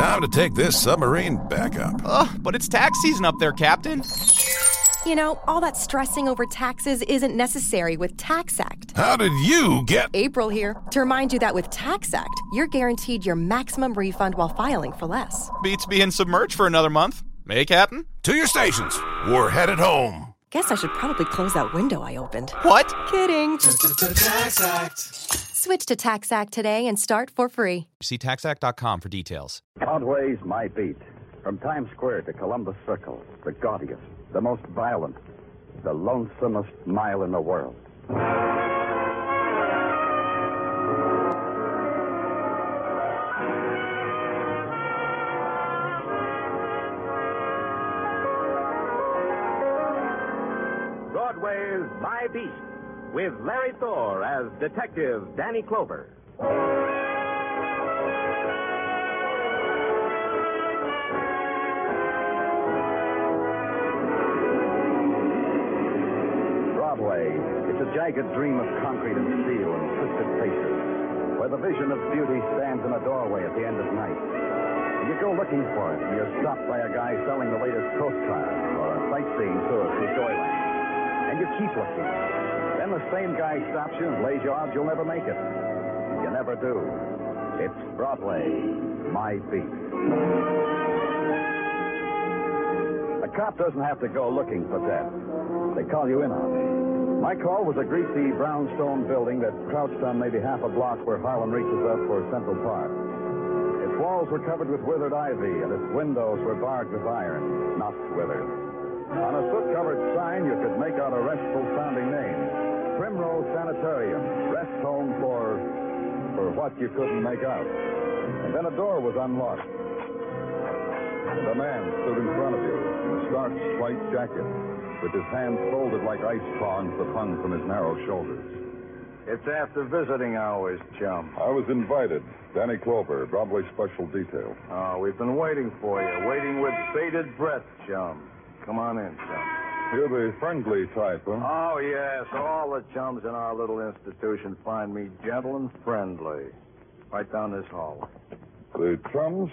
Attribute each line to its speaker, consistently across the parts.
Speaker 1: Time to take this submarine back up.
Speaker 2: Ugh, but it's tax season up there, Captain.
Speaker 3: You know, all that stressing over taxes isn't necessary with TaxAct.
Speaker 1: How did you get.
Speaker 3: April here to remind you that with TaxAct, you're guaranteed your maximum refund while filing for less.
Speaker 2: Beats being submerged for another month. Hey, Captain?
Speaker 1: To your stations. We're headed home.
Speaker 3: Guess I should probably close that window I opened.
Speaker 2: What?
Speaker 3: Kidding.
Speaker 4: TaxAct.
Speaker 3: Switch to TaxAct today and start for free.
Speaker 2: See taxact.com for details.
Speaker 5: Broadway's My Beat. From Times Square to Columbus Circle, the gaudiest, the most violent, the lonesomest mile in the world.
Speaker 6: Broadway's My Beat with Larry Thor as Detective Danny Clover.
Speaker 5: Broadway, it's a jagged dream of concrete and steel and twisted faces, where the vision of beauty stands in a doorway at the end of night. You go looking for it, and you're stopped by a guy selling the latest Coast Guard or a sightseeing tour through Joyland. And you keep looking. The same guy stops you and lays you odds you'll never make it. You never do. It's Broadway, my beat. A cop doesn't have to go looking for death. They call you in on it. My call was a greasy brownstone building that crouched on maybe half a block where Harlem reaches up for Central Park. Its walls were covered with withered ivy, and its windows were barred with iron, not withered. On a soot-covered sign, you could make out a restful-sounding name. Primrose Sanitarium, rest home for... for what you couldn't make out. And then a door was unlocked. And a man stood in front of you in a starched white jacket, with his hands folded like ice prongs that hung from his narrow shoulders.
Speaker 7: It's after visiting hours, chum.
Speaker 8: I was invited. Danny Clover, Broadway Special Detail.
Speaker 7: Oh, we've been waiting for you, waiting with bated breath, chum. Come on in, chum.
Speaker 8: You're the friendly type, huh?
Speaker 7: Oh, yes. All the chums in our little institution find me gentle and friendly. Right down this hall.
Speaker 8: The chums?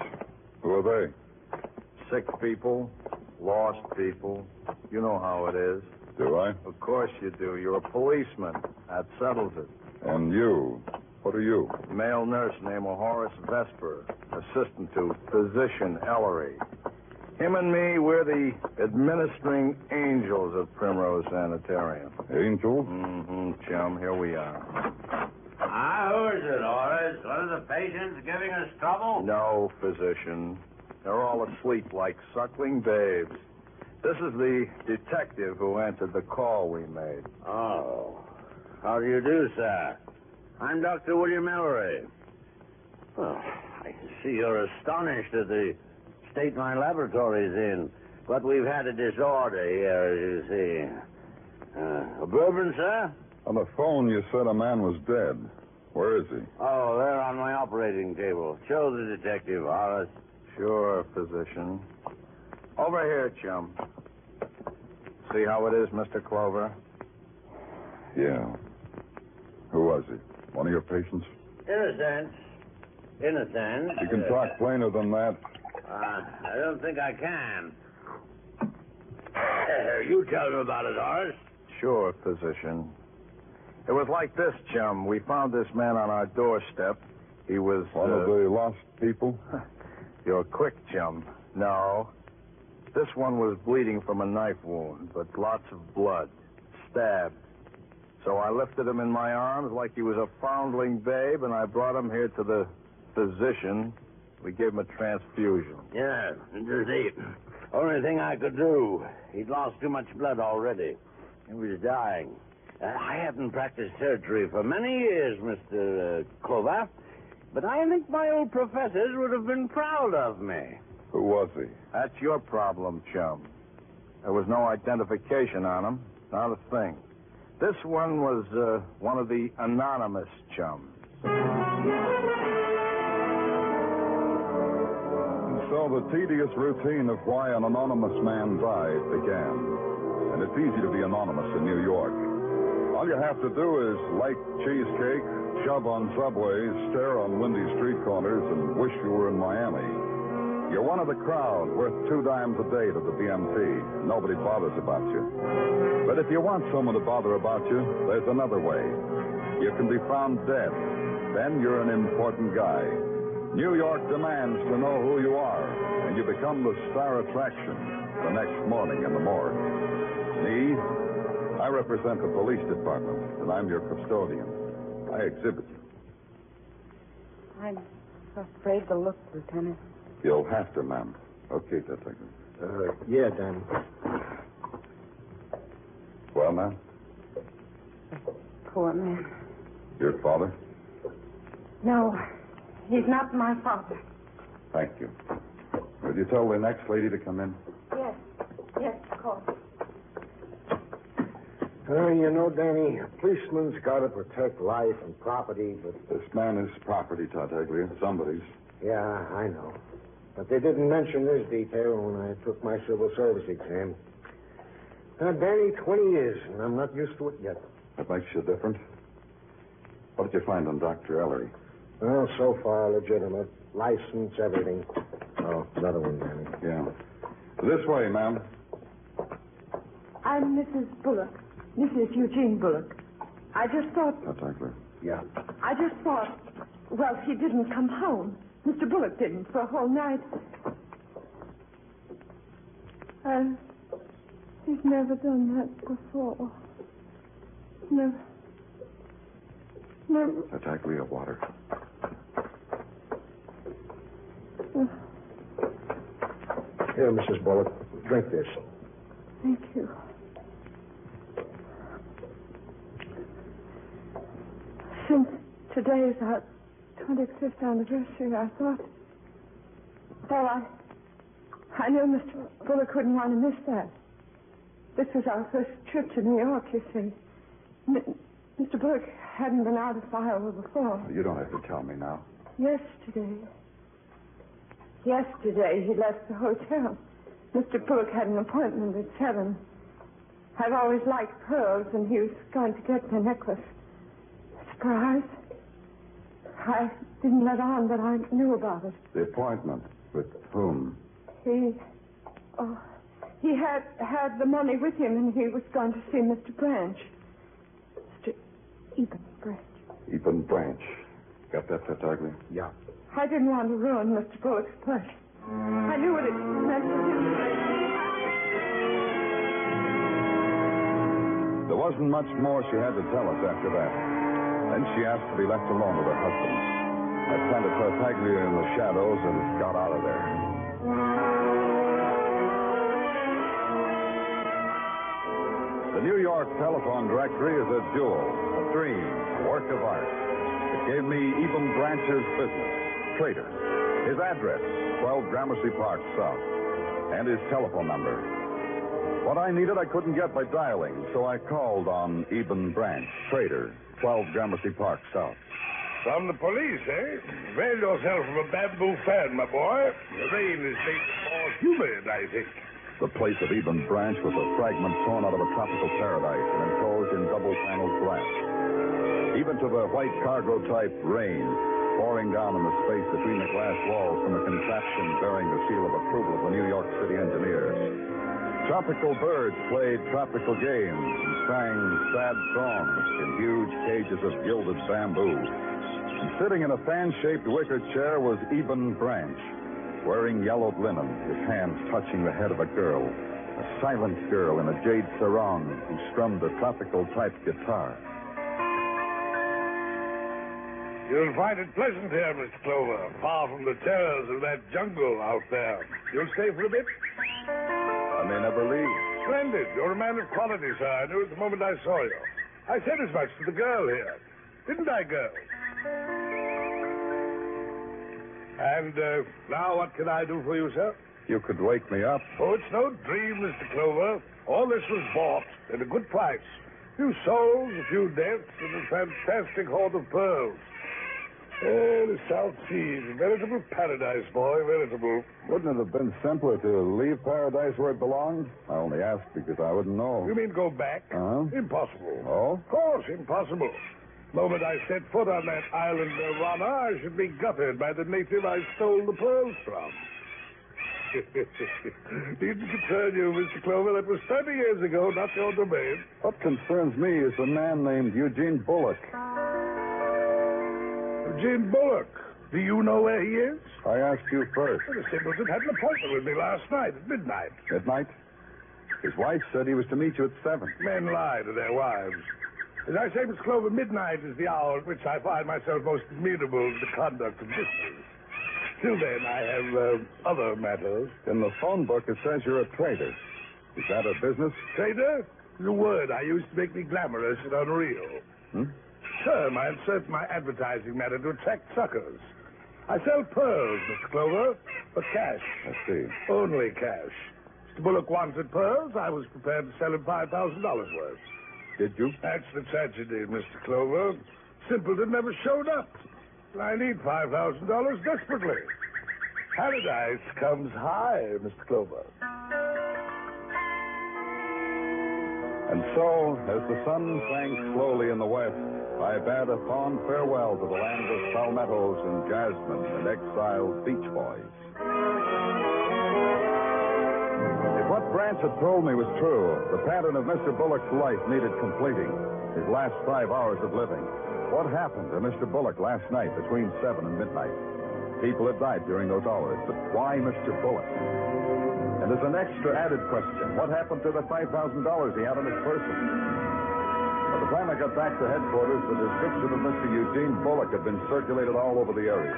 Speaker 8: Who are they?
Speaker 7: Sick people, lost people. You know how it is.
Speaker 8: Do I?
Speaker 7: Of course you do. You're a policeman. That settles it.
Speaker 8: And you? What are you?
Speaker 7: Male nurse named Horace Vesper, assistant to physician Ellery. Him and me, we're the administering angels of Primrose Sanitarium.
Speaker 8: Angels?
Speaker 7: Mm-hmm, chum. Here we are.
Speaker 9: Ah, who is it, Horace? One of the patients giving us trouble?
Speaker 7: No, physician. They're all asleep like suckling babes. This is the detective who answered the call we made.
Speaker 9: Oh. How do you do, sir? I'm Dr. William Ellery. Well, I see you're astonished at the state my laboratory's in. But we've had a disorder here, as you see. Uh, a bourbon, sir?
Speaker 8: On the phone, you said a man was dead. Where is he?
Speaker 9: Oh, they're on my operating table. Show the detective, Horace.
Speaker 7: Sure, physician. Over here, chum. See how it is, Mr. Clover?
Speaker 8: Yeah. Who was he? One of your patients?
Speaker 9: Innocent. Innocent.
Speaker 8: You can talk plainer than that.
Speaker 9: Uh, I don't think I can. Uh, you tell him about it, Horace.
Speaker 7: Sure, physician. It was like this, chum. We found this man on our doorstep. He was.
Speaker 8: One
Speaker 7: uh,
Speaker 8: of the lost people?
Speaker 7: You're quick, chum. No. This one was bleeding from a knife wound, but lots of blood. Stabbed. So I lifted him in my arms like he was a foundling babe, and I brought him here to the physician. We gave him a transfusion.
Speaker 9: Yeah, the only thing I could do. He'd lost too much blood already. He was dying. Uh, I haven't practiced surgery for many years, Mr. Uh, Clover, but I think my old professors would have been proud of me.
Speaker 8: Who was he?
Speaker 7: That's your problem, chum. There was no identification on him. Not a thing. This one was uh, one of the anonymous chums.
Speaker 8: So the tedious routine of why an anonymous man died began. And it's easy to be anonymous in New York. All you have to do is like cheesecake, shove on subways, stare on windy street corners, and wish you were in Miami. You're one of the crowd, worth two dimes a day to the BMT. Nobody bothers about you. But if you want someone to bother about you, there's another way. You can be found dead. Then you're an important guy. New York demands to know who you are, and you become the star attraction the next morning in the morgue. Me, I represent the police department, and I'm your custodian. I exhibit you.
Speaker 10: I'm afraid to look, Lieutenant.
Speaker 8: You'll have to, ma'am. Okay, Detective.
Speaker 11: Uh, yeah, Danny.
Speaker 8: Well, ma'am,
Speaker 10: Poor man.
Speaker 8: your father?
Speaker 10: No, he's not my father.
Speaker 8: Thank you. Will you tell the next lady to come in?
Speaker 10: Yes, yes, of course.
Speaker 11: Uh, you know, Danny, a policeman's got to protect life and property, but.
Speaker 8: This man is property, Tartaglia. Somebody's.
Speaker 11: Yeah, I know. But they didn't mention this detail when I took my civil service exam. Now, Danny, 20 years, and I'm not used to it yet.
Speaker 8: That makes you different. What did you find on Dr. Ellery?
Speaker 11: Well, so far, legitimate. License, everything. Oh, another one, Danny.
Speaker 8: Yeah. This way, ma'am.
Speaker 10: I'm Mrs. Bullock, Mrs. Eugene Bullock. I just thought,
Speaker 8: Tartaglia.
Speaker 11: Yeah.
Speaker 10: I just thought, well, he didn't come home. Mr. Bullock didn't for a whole night. And he's never done that before. Never. Never.
Speaker 8: Tartaglia, water.
Speaker 11: Here, Mrs. Bullock, drink this.
Speaker 10: Thank you. Since today is our 25th anniversary, I thought. Well, I. I knew Mr. Bullock wouldn't want to miss that. This was our first trip to New York, you see. M- Mr. Burke hadn't been out of Iowa before.
Speaker 8: You don't have to tell me now.
Speaker 10: Yesterday. Yesterday, he left the hotel. Mr. Burke had an appointment at seven. I've always liked pearls, and he was going to get the necklace. Surprise? I didn't let on that I knew about it.
Speaker 8: The appointment. With whom?
Speaker 10: He, oh, he had had the money with him, and he was going to see Mr. Branch. Mr. Eben Branch.
Speaker 8: Eben Branch. Got that, Tartaglia?
Speaker 11: Yeah.
Speaker 10: I didn't want to ruin Mr. Bullock's pleasure. I knew what it meant to him.
Speaker 8: There wasn't much more she had to tell us after that. Then she asked to be left alone with her husband. I planted Tartaglia in the shadows and got out of there. The New York telephone directory is a jewel, a dream, a work of art. It gave me Eben Branch's business, trader, his address, 12 Gramercy Park South, and his telephone number. What I needed, I couldn't get by dialing, so I called on Eben Branch, trader, 12 Gramercy Park South.
Speaker 12: From the police, eh? Avail yourself of a bamboo fan, my boy. The rain is making more humid, I think.
Speaker 8: The place of Eben Branch was a fragment torn out of a tropical paradise and enclosed in double-paneled glass. Even to the white cargo-type rain pouring down in the space between the glass walls from a contraption bearing the seal of approval of the New York City engineers. Tropical birds played tropical games and sang sad songs in huge cages of gilded bamboo. And sitting in a fan-shaped wicker chair was Eben Branch, wearing yellowed linen, his hands touching the head of a girl, a silent girl in a jade sarong who strummed a tropical-type guitar.
Speaker 12: You'll find it pleasant here, Mr. Clover, far from the terrors of that jungle out there. You'll stay for a bit?
Speaker 8: I may never leave.
Speaker 12: Splendid. You're a man of quality, sir. I knew it the moment I saw you. I said as much to the girl here. Didn't I, girl? And uh, now what can I do for you, sir?
Speaker 8: You could wake me up.
Speaker 12: Oh, it's no dream, Mr. Clover. All this was bought at a good price. A few souls, a few deaths, and a fantastic hoard of pearls. Oh, the South Seas, a veritable paradise, boy, veritable.
Speaker 8: Wouldn't it have been simpler to leave paradise where it belonged? I only asked because I wouldn't know.
Speaker 12: You mean go back?
Speaker 8: Uh-huh.
Speaker 12: Impossible.
Speaker 8: Oh?
Speaker 12: Of course, impossible. Moment I set foot on that island uh, nirvana, I should be gutted by the native I stole the pearls from. Needn't concern you, Mr. Clover. That was 30 years ago, not your domain.
Speaker 8: What concerns me is a man named Eugene Bullock.
Speaker 12: Eugene Bullock. Do you know where he is?
Speaker 8: I asked you first.
Speaker 12: The simpleton had an appointment with me last night at midnight.
Speaker 8: Midnight? His wife said he was to meet you at 7.
Speaker 12: Men lie to their wives. As I say, Miss Clover, midnight is the hour at which I find myself most amenable to the conduct of business. Till then, I have uh, other matters.
Speaker 8: In the phone book, it says you're a trader. Is that a business?
Speaker 12: Trader? The word I used to make me glamorous and unreal.
Speaker 8: Hmm?
Speaker 12: Term I insert my advertising matter to attract suckers. I sell pearls, Miss Clover, for cash.
Speaker 8: I see.
Speaker 12: Only cash. Mr. Bullock wanted pearls. I was prepared to sell him $5,000 worth.
Speaker 8: Did you?
Speaker 12: That's the tragedy, Mr. Clover. Simpleton never showed up. I need $5,000 desperately. Paradise comes high, Mr. Clover.
Speaker 8: And so, as the sun sank slowly in the west, I bade a fond farewell to the land of palmettos and jasmine and exiled beach boys. Branch had told me was true, the pattern of Mr. Bullock's life needed completing. His last five hours of living. What happened to Mr. Bullock last night between 7 and midnight? People had died during those hours, but why Mr. Bullock? And there's an extra added question. What happened to the $5,000 he had on his person? By the time I got back to headquarters, the description of Mr. Eugene Bullock had been circulated all over the area.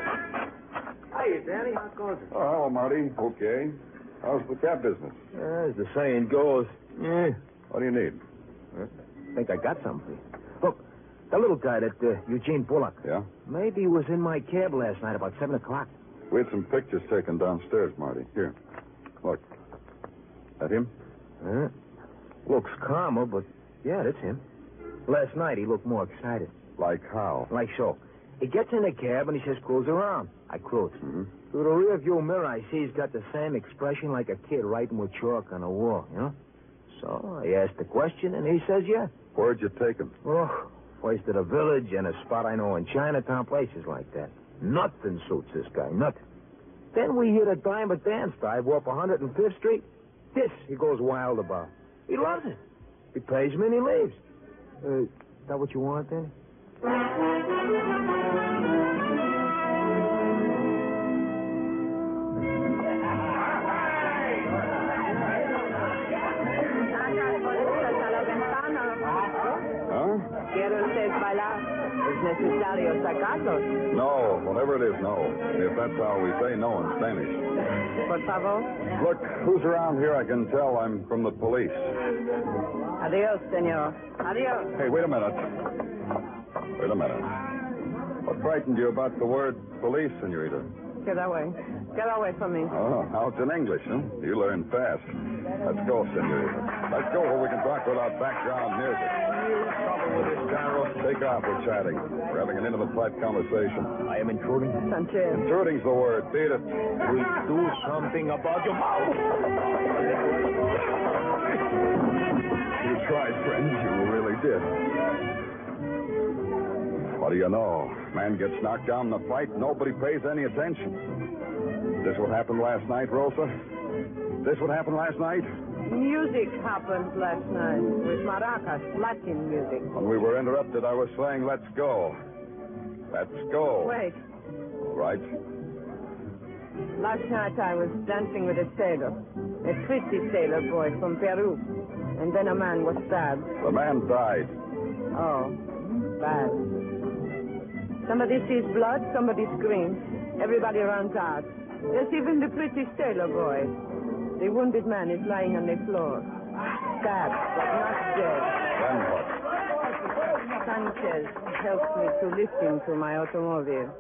Speaker 13: Hey, Danny, how goes it?
Speaker 8: Oh, hello, Marty. Okay. How's the cab business?
Speaker 13: As the saying goes, eh,
Speaker 8: What do you need?
Speaker 13: I think I got something. Look, the little guy, that uh, Eugene Bullock.
Speaker 8: Yeah?
Speaker 13: Maybe he was in my cab last night about 7 o'clock.
Speaker 8: We had some pictures taken downstairs, Marty. Here. Look. That him?
Speaker 13: Huh? Looks calmer, but yeah, that's him. Last night he looked more excited.
Speaker 8: Like how?
Speaker 13: Like so. He gets in the cab and he says, cruise around. I cruise.
Speaker 8: Mm-hmm.
Speaker 13: Through the rear view mirror, I see he's got the same expression like a kid writing with chalk on a wall, you know? So I asked the question and he says, yeah.
Speaker 8: Where'd you take him?
Speaker 13: Oh, first to the village and a spot I know in Chinatown, places like that. Nothing suits this guy, nothing. Then we hit a dime a dance dive up 105th Street. This he goes wild about. He loves it. He pays me and he leaves. Uh, is that what you want, then?
Speaker 10: ¿Quiere usted bailar? ¿Es necesario sacarlos?
Speaker 8: No, whatever it is, no. If that's how we say no in Spanish.
Speaker 10: Por favor.
Speaker 8: Look, who's around here? I can tell I'm from the police.
Speaker 10: Adiós, señor. Adiós.
Speaker 8: Hey, wait a minute. Wait a minute. What frightened you about the word police, senorita?
Speaker 10: Get away. Get away from me.
Speaker 8: Oh, now it's in English, huh? You learn fast. Let's go, senorita. Let's go where we can talk without background music. Trouble with this Carol? Take off, we're chatting. We're having an intimate, private conversation.
Speaker 13: I am intruding.
Speaker 10: Sanchez.
Speaker 8: Intruding's the word. Beat it.
Speaker 13: We do something about your mouth.
Speaker 8: You tried, friend. You really did. What do you know? Man gets knocked down in the fight, nobody pays any attention. This what happened last night, Rosa? This what happened last night?
Speaker 10: Music happened last night with maracas, Latin music.
Speaker 8: When we were interrupted, I was saying, let's go. Let's go.
Speaker 10: Wait.
Speaker 8: All right.
Speaker 10: Last night I was dancing with a sailor, a pretty sailor boy from Peru. And then a man was stabbed.
Speaker 8: The man died.
Speaker 10: Oh, bad. Somebody sees blood, somebody screams. Everybody runs out. There's even the pretty sailor boy. The wounded man is lying on the floor. Stabbed, but not dead.
Speaker 8: Then what?
Speaker 10: Sanchez helped me to lift him to my automobile.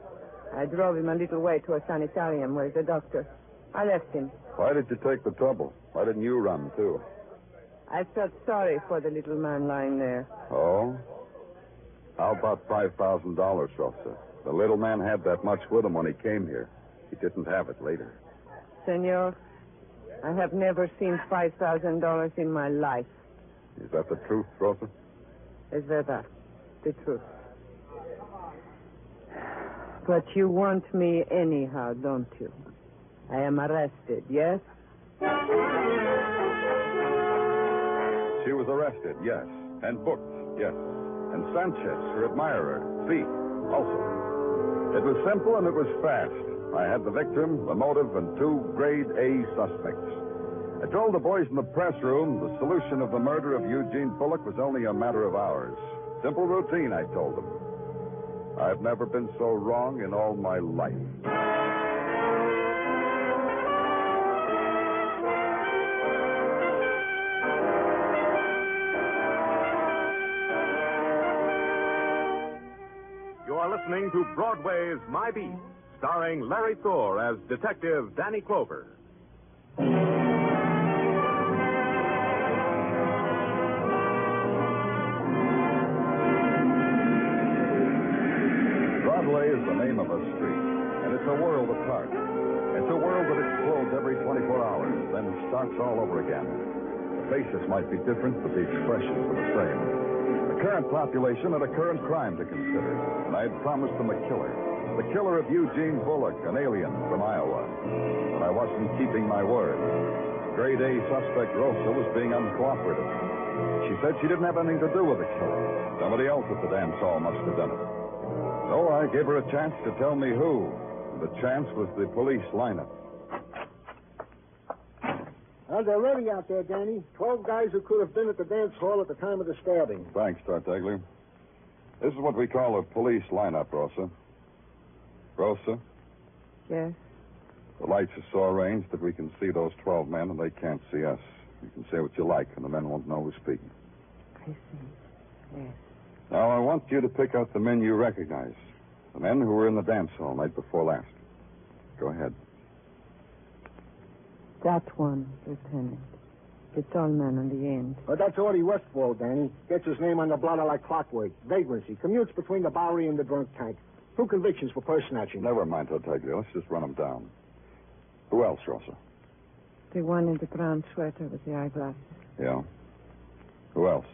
Speaker 10: I drove him a little way to a sanitarium where's the doctor. I left him.
Speaker 8: Why did you take the trouble? Why didn't you run, too?
Speaker 10: I felt sorry for the little man lying there.
Speaker 8: Oh? How about $5,000, Rosa? The little man had that much with him when he came here. He didn't have it later.
Speaker 10: Senor, I have never seen $5,000 in my life.
Speaker 8: Is that the truth, Rosa?
Speaker 10: Is that the truth? But you want me anyhow, don't you? I am arrested, yes?
Speaker 8: She was arrested, yes. And booked, yes. And Sanchez, her admirer, thief, also. It was simple and it was fast. I had the victim, the motive, and two grade A suspects. I told the boys in the press room the solution of the murder of Eugene Bullock was only a matter of hours. Simple routine, I told them. I've never been so wrong in all my life.
Speaker 6: You are listening to Broadway's My Beat, starring Larry Thor as Detective Danny Clover.
Speaker 8: Broadway is the name of a street, and it's a world apart. It's a world that explodes every 24 hours, then starts all over again. The faces might be different, but the expressions are the same. The current population had a current crime to consider, and I had promised them a killer. The killer of Eugene Bullock, an alien from Iowa. But I wasn't keeping my word. Grade A suspect Rosa was being uncooperative. She said she didn't have anything to do with the killing. Somebody else at the dance hall must have done it. So I gave her a chance to tell me who. The chance was the police lineup.
Speaker 11: Well, they're ready out there, Danny. Twelve guys who could have been at the dance hall at the time of the stabbing.
Speaker 8: Thanks, Tartaglia. This is what we call a police lineup, Rosa. Rosa,
Speaker 10: Yes.
Speaker 8: the lights are so arranged that we can see those 12 men and they can't see us. You can say what you like, and the men won't know who's speaking.
Speaker 10: I see. Yes.
Speaker 8: Now, I want you to pick out the men you recognize. The men who were in the dance hall night before last. Go ahead.
Speaker 10: That one, Lieutenant. The tall man on the end.
Speaker 11: Well, that's Artie Westfall, Danny. Gets his name on the blotter like clockwork. Vagrancy. Commutes between the Bowery and the drunk tank. Two convictions for purse snatching.
Speaker 8: Never mind, Tartaglia. Let's just run them down. Who else, Rosa?
Speaker 10: The one in the brown sweater with the eyeglasses.
Speaker 8: Yeah. Who else?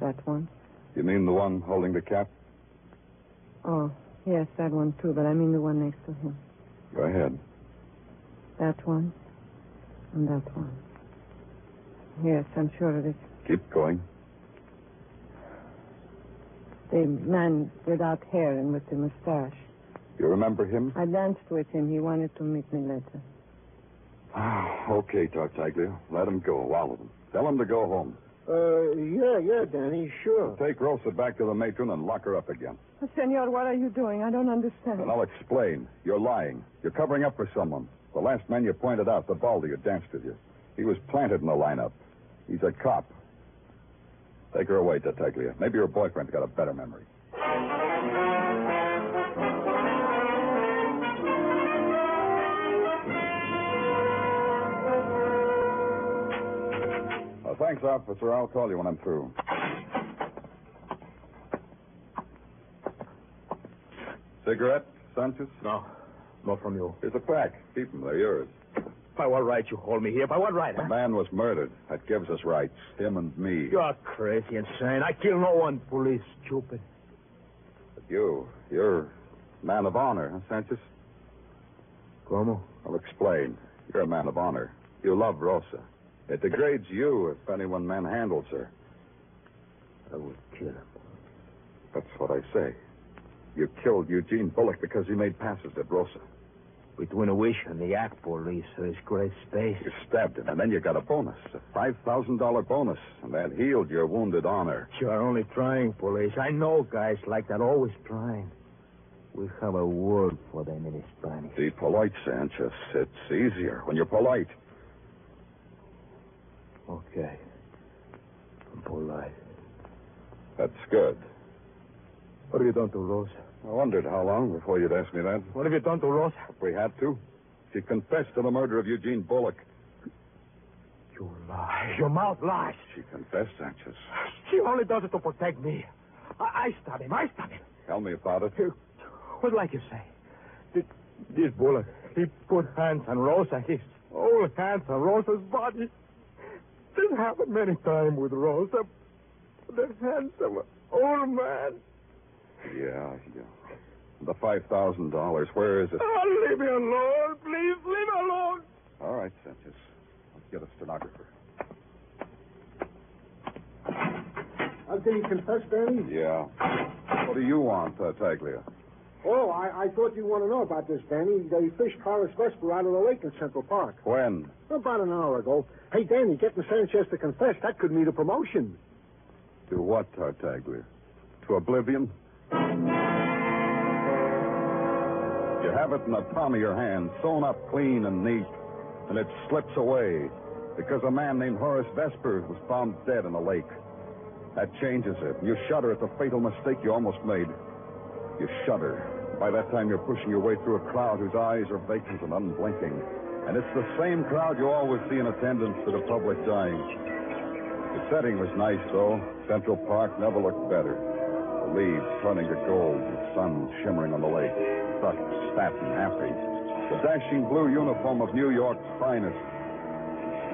Speaker 10: That one?
Speaker 8: You mean the one holding the cap?
Speaker 10: Oh, yes, that one too, but I mean the one next to him.
Speaker 8: Go ahead.
Speaker 10: That one. And that one. Yes, I'm sure of it.
Speaker 8: Keep going.
Speaker 10: The man without hair and with the mustache.
Speaker 8: You remember him?
Speaker 10: I danced with him. He wanted to meet me later.
Speaker 8: Ah, okay, Tartaglia. Let him go, all of them. Tell him to go home.
Speaker 11: Uh, yeah, yeah, Danny, sure.
Speaker 8: Take Rosa back to the matron and lock her up again.
Speaker 10: Senor, what are you doing? I don't understand.
Speaker 8: And I'll explain. You're lying. You're covering up for someone. The last man you pointed out, the baldy who danced with you. He was planted in the lineup. He's a cop. Take her away, Tartaglia. Maybe your boyfriend's got a better memory. Uh, thanks, officer. I'll call you when I'm through. Cigarette, Sanchez?
Speaker 13: No. Not from you.
Speaker 8: Here's a pack. Keep them. They're yours.
Speaker 13: By what right you hold me here? By what right,
Speaker 8: The
Speaker 13: huh?
Speaker 8: man was murdered. That gives us rights. Him and me.
Speaker 13: You're crazy, insane. I kill no one, police. Stupid.
Speaker 8: But you, you're man of honor, huh, Sanchez?
Speaker 13: Como?
Speaker 8: I'll explain. You're a man of honor. You love Rosa. It degrades you if anyone manhandles her.
Speaker 13: I would kill him.
Speaker 8: That's what I say. You killed Eugene Bullock because he made passes at Rosa.
Speaker 13: Between a wish and the act, police, there's great space.
Speaker 8: You stabbed him, and then you got a bonus, a $5,000 bonus, and that healed your wounded honor.
Speaker 13: You're only trying, police. I know guys like that, always trying. We have a word for them in Spanish.
Speaker 8: Be polite, Sanchez. It's easier when you're polite.
Speaker 13: Okay. I'm polite.
Speaker 8: That's good.
Speaker 13: What have you done to Rosa?
Speaker 8: I wondered how long before you'd ask me that.
Speaker 13: What have you done to Rosa?
Speaker 8: If we had to. She confessed to the murder of Eugene Bullock.
Speaker 13: You lie. Your mouth lies.
Speaker 8: She confessed, Sanchez.
Speaker 13: She only does it to protect me. I, I stab him. I stab him.
Speaker 8: Tell me about it.
Speaker 13: What like you say? This, this Bullock, he put hands on Rosa. His old hands on Rosa's body. This happened many times with Rosa. The hands of an old man.
Speaker 8: Yeah, yeah. The $5,000. Where is it?
Speaker 12: Oh, leave me alone. Please, leave me alone.
Speaker 8: All right, Sanchez. Let's get a stenographer.
Speaker 11: Uh, did he confess, Danny?
Speaker 8: Yeah. What do you want, uh, Tartaglia?
Speaker 11: Oh, I, I thought you'd want to know about this, Danny. They fished Horace Vesper out of the lake in Central Park.
Speaker 8: When?
Speaker 11: About an hour ago. Hey, Danny, getting Sanchez to confess, that could mean a promotion.
Speaker 8: To what, Tartaglia? To oblivion? You have it in the palm of your hand, sewn up clean and neat, and it slips away because a man named Horace Vesper was found dead in a lake. That changes it. You shudder at the fatal mistake you almost made. You shudder. By that time, you're pushing your way through a crowd whose eyes are vacant and unblinking. And it's the same crowd you always see in attendance to the public dying. The setting was nice, though. Central Park never looked better. The leaves turning to gold, the sun shimmering on the lake. Buck, fat and happy. The dashing blue uniform of New York's finest.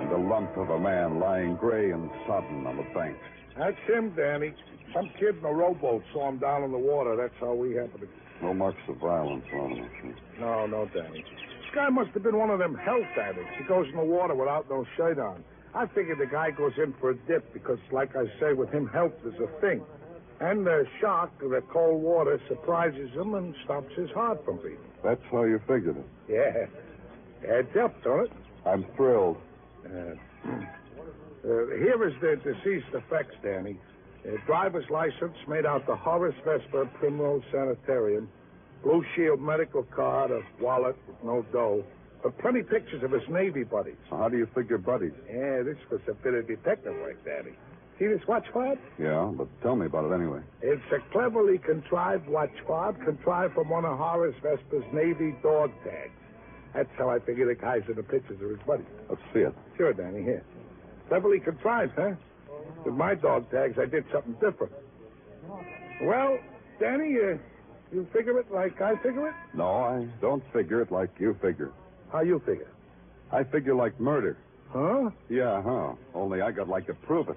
Speaker 8: And the lump of a man lying gray and sodden on the bank.
Speaker 12: That's him, Danny. Some kid in a rowboat saw him down in the water. That's how we happened to.
Speaker 8: No marks of violence on him.
Speaker 12: No, no, Danny. This guy must have been one of them health addicts. He goes in the water without no shirt on. I figured the guy goes in for a dip because, like I say, with him, health is a thing. And the shock of the cold water surprises him and stops his heart from beating.
Speaker 8: That's how you figured it.
Speaker 12: Yeah. Adds up, don't it?
Speaker 8: I'm thrilled.
Speaker 12: Uh, uh, here is the deceased effects, Danny. A driver's license made out to Horace Vesper, Primrose Sanitarium. Blue Shield medical card, a wallet with no dough. But plenty pictures of his Navy buddies.
Speaker 8: How do you figure buddies?
Speaker 12: Yeah, this was a bit of detective work, Danny. See this watch fob?
Speaker 8: Yeah, but tell me about it anyway.
Speaker 12: It's a cleverly contrived watch fob, contrived from one of Horace Vesper's Navy dog tags. That's how I figure the guys in the pictures are his buddies.
Speaker 8: Let's see it.
Speaker 12: Sure, Danny, here. Cleverly contrived, huh? With my dog tags, I did something different. Well, Danny, uh, you figure it like I figure it?
Speaker 8: No, I don't figure it like you figure.
Speaker 12: How you figure?
Speaker 8: I figure like murder.
Speaker 12: Huh?
Speaker 8: Yeah, huh. Only I got like to prove it.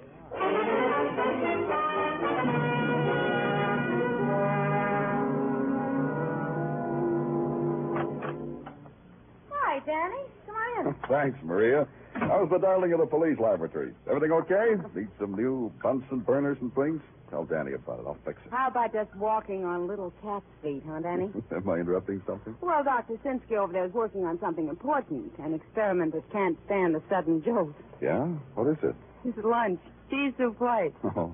Speaker 8: Thanks, Maria. How's the darling of the police laboratory? Everything okay? Need some new Bunsen burners and things? Tell Danny about it. I'll fix it.
Speaker 14: How about just walking on little cat's feet, huh, Danny?
Speaker 8: Am I interrupting something?
Speaker 14: well, Dr. Sinsky over there is working on something important, an experiment that can't stand a sudden jolt.
Speaker 8: Yeah? What is it?
Speaker 14: It's lunch. Cheese white.
Speaker 8: Oh.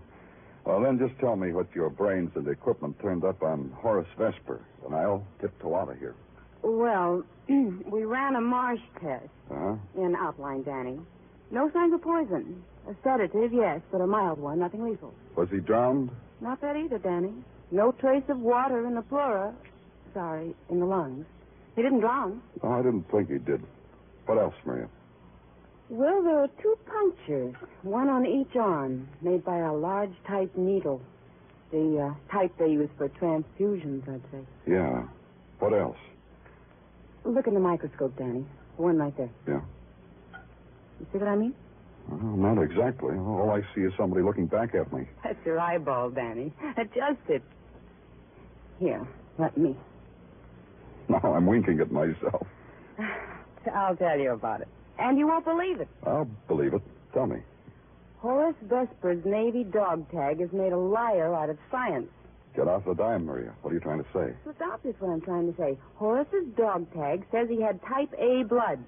Speaker 8: Well, then just tell me what your brains and equipment turned up on Horace Vesper, and I'll tiptoe out of here.
Speaker 14: Well, we ran a marsh test
Speaker 8: Uh-huh.
Speaker 14: in outline, Danny. No signs of poison. A sedative, yes, but a mild one, nothing lethal.
Speaker 8: Was he drowned?
Speaker 14: Not that either, Danny. No trace of water in the pleura. Sorry, in the lungs. He didn't drown.
Speaker 8: Oh, I didn't think he did. What else, Maria?
Speaker 14: Well, there are two punctures, one on each arm, made by a large type needle. The uh, type they use for transfusions, I'd say.
Speaker 8: Yeah. What else?
Speaker 14: Look in the microscope, Danny. One right there.
Speaker 8: Yeah.
Speaker 14: You see what I mean?
Speaker 8: Well, not exactly. All I see is somebody looking back at me.
Speaker 14: That's your eyeball, Danny. Adjust it. Here, let me.
Speaker 8: No, I'm winking at myself.
Speaker 14: I'll tell you about it. And you won't believe it.
Speaker 8: I'll believe it. Tell me.
Speaker 14: Horace Vesper's Navy dog tag has made a liar out of science.
Speaker 8: Get off the dime, Maria. What are you trying to say?
Speaker 14: It's obvious what I'm trying to say. Horace's dog tag says he had type A blood.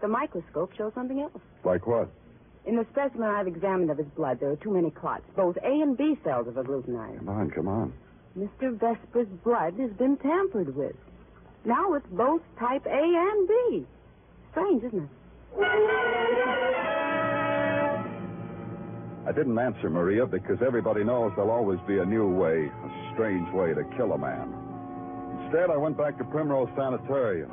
Speaker 14: The microscope shows something else.
Speaker 8: Like what?
Speaker 14: In the specimen I've examined of his blood, there are too many clots. Both A and B cells have agglutinized.
Speaker 8: Come on, come on.
Speaker 14: Mr. Vesper's blood has been tampered with. Now it's both type A and B. Strange, isn't it?
Speaker 8: I didn't answer Maria because everybody knows there'll always be a new way, a strange way to kill a man. Instead, I went back to Primrose Sanitarium.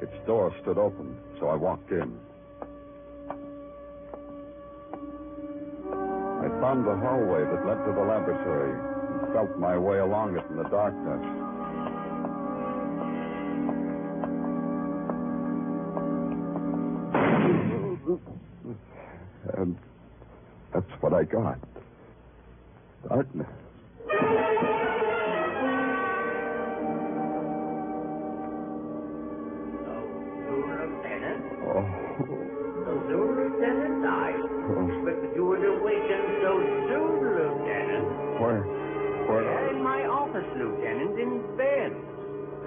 Speaker 8: Its door stood open, so I walked in. I found the hallway that led to the laboratory and felt my way along it in the darkness. And that's what I got.
Speaker 9: Lieutenant?
Speaker 8: Oh,
Speaker 9: So Lieutenant? I expected you would awaken so soon, Lieutenant.
Speaker 8: where? Where?
Speaker 9: In my office, Lieutenant, in bed.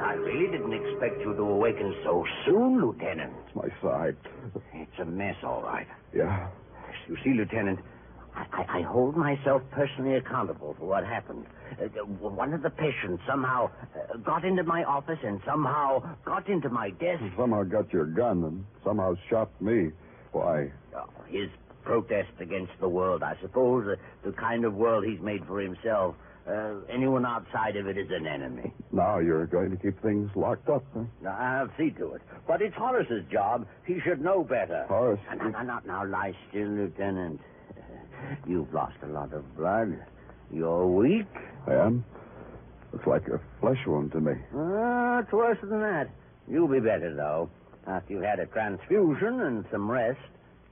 Speaker 9: I really didn't expect you to awaken so soon, Lieutenant.
Speaker 8: It's my side.
Speaker 9: It's a mess, all right.
Speaker 8: Yeah.
Speaker 9: You see, Lieutenant, I, I, hold myself personally accountable for what happened. Uh, uh, one of the patients somehow uh, got into my office and somehow got into my desk.
Speaker 8: Somehow got your gun and somehow shot me. Why?
Speaker 9: Oh, his protest against the world, I suppose, uh, the kind of world he's made for himself. Uh, anyone outside of it is an enemy.
Speaker 8: Now you're going to keep things locked up, huh?
Speaker 9: I'll see to it. But it's Horace's job. He should know better.
Speaker 8: Horace,
Speaker 9: Now, now, now, now, lie still, Lieutenant. You've lost a lot of blood. You're weak.
Speaker 8: I am. Looks like a flesh wound to me.
Speaker 9: Uh, it's worse than that. You'll be better, though, after you've had a transfusion and some rest.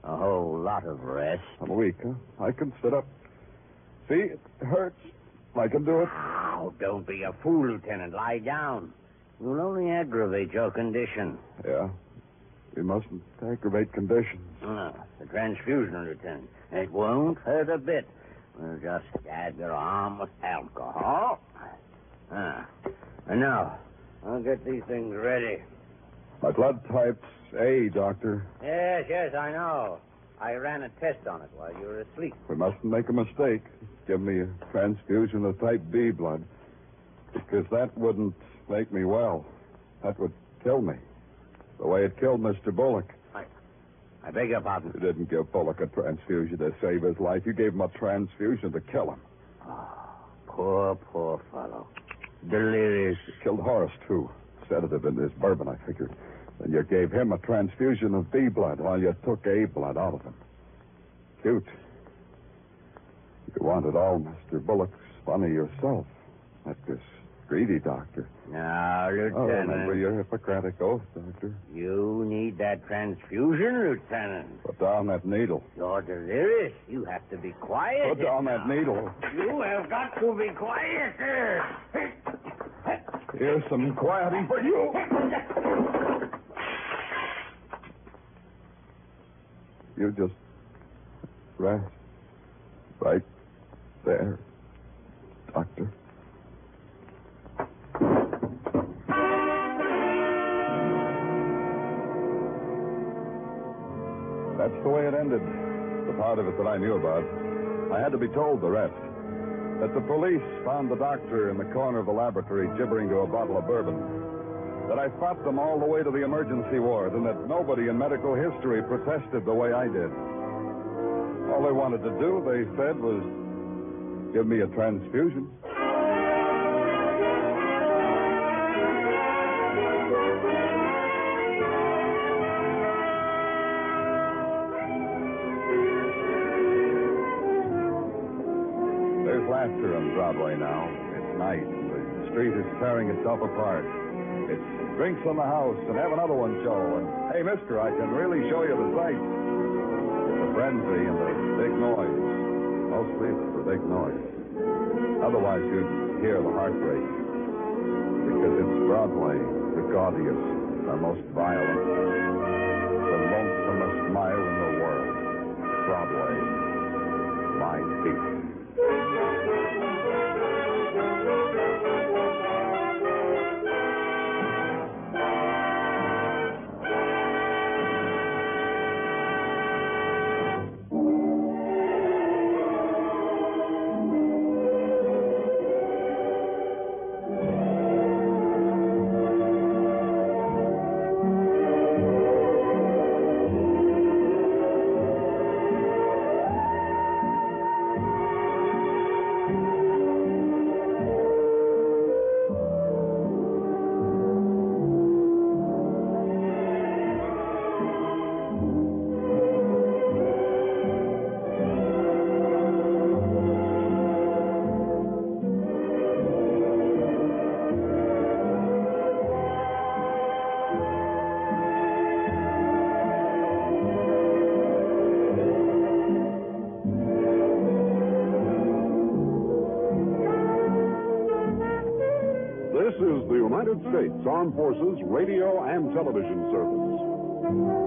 Speaker 9: A whole lot of rest.
Speaker 8: I'm weak, huh? I can sit up. See, it hurts. I can do it.
Speaker 9: Now, don't be a fool, Lieutenant. Lie down. You'll only aggravate your condition.
Speaker 8: Yeah. We mustn't aggravate conditions.
Speaker 9: Ah, the transfusion, Lieutenant. It won't hurt a bit. We'll just dab your arm with alcohol. Ah. And now, I'll get these things ready.
Speaker 8: My blood type's A, Doctor.
Speaker 9: Yes, yes, I know. I ran a test on it while you were asleep.
Speaker 8: We mustn't make a mistake. Give me a transfusion of type B blood. Because that wouldn't make me well. That would kill me. The way it killed Mr. Bullock.
Speaker 9: I I beg your pardon.
Speaker 8: You didn't give Bullock a transfusion to save his life. You gave him a transfusion to kill him.
Speaker 9: Ah, poor, poor fellow. Delirious.
Speaker 8: Killed Horace, too. Sedative in his bourbon, I figured. Then you gave him a transfusion of B blood while you took A blood out of him. Cute. You wanted all Mr. Bullock's funny yourself. That this greedy, Doctor.
Speaker 9: Now, Lieutenant.
Speaker 8: Oh, remember your Hippocratic oath, Doctor.
Speaker 9: you need that transfusion, Lieutenant.
Speaker 8: Put down that needle.
Speaker 9: You're delirious. You have to be quiet.
Speaker 8: Put down that needle.
Speaker 9: You have got to be quiet.
Speaker 8: Here's some quieting for you. You just rest right there, Doctor. That's the way it ended. The part of it that I knew about. I had to be told the rest. That the police found the doctor in the corner of the laboratory gibbering to a bottle of bourbon. That I fought them all the way to the emergency ward, and that nobody in medical history protested the way I did. All they wanted to do, they said, was give me a transfusion. There's laughter on Broadway now. It's night, the street is tearing itself apart. Drinks on the house and have another one show. And hey, mister, I can really show you the sights. The frenzy and the big noise. Mostly it's the big noise. Otherwise, you'd hear the heartbreak. Because it's Broadway, the gaudiest, the most violent, the lonesomest mile in the world. Broadway, my feet.
Speaker 15: Armed Forces Radio and Television Service.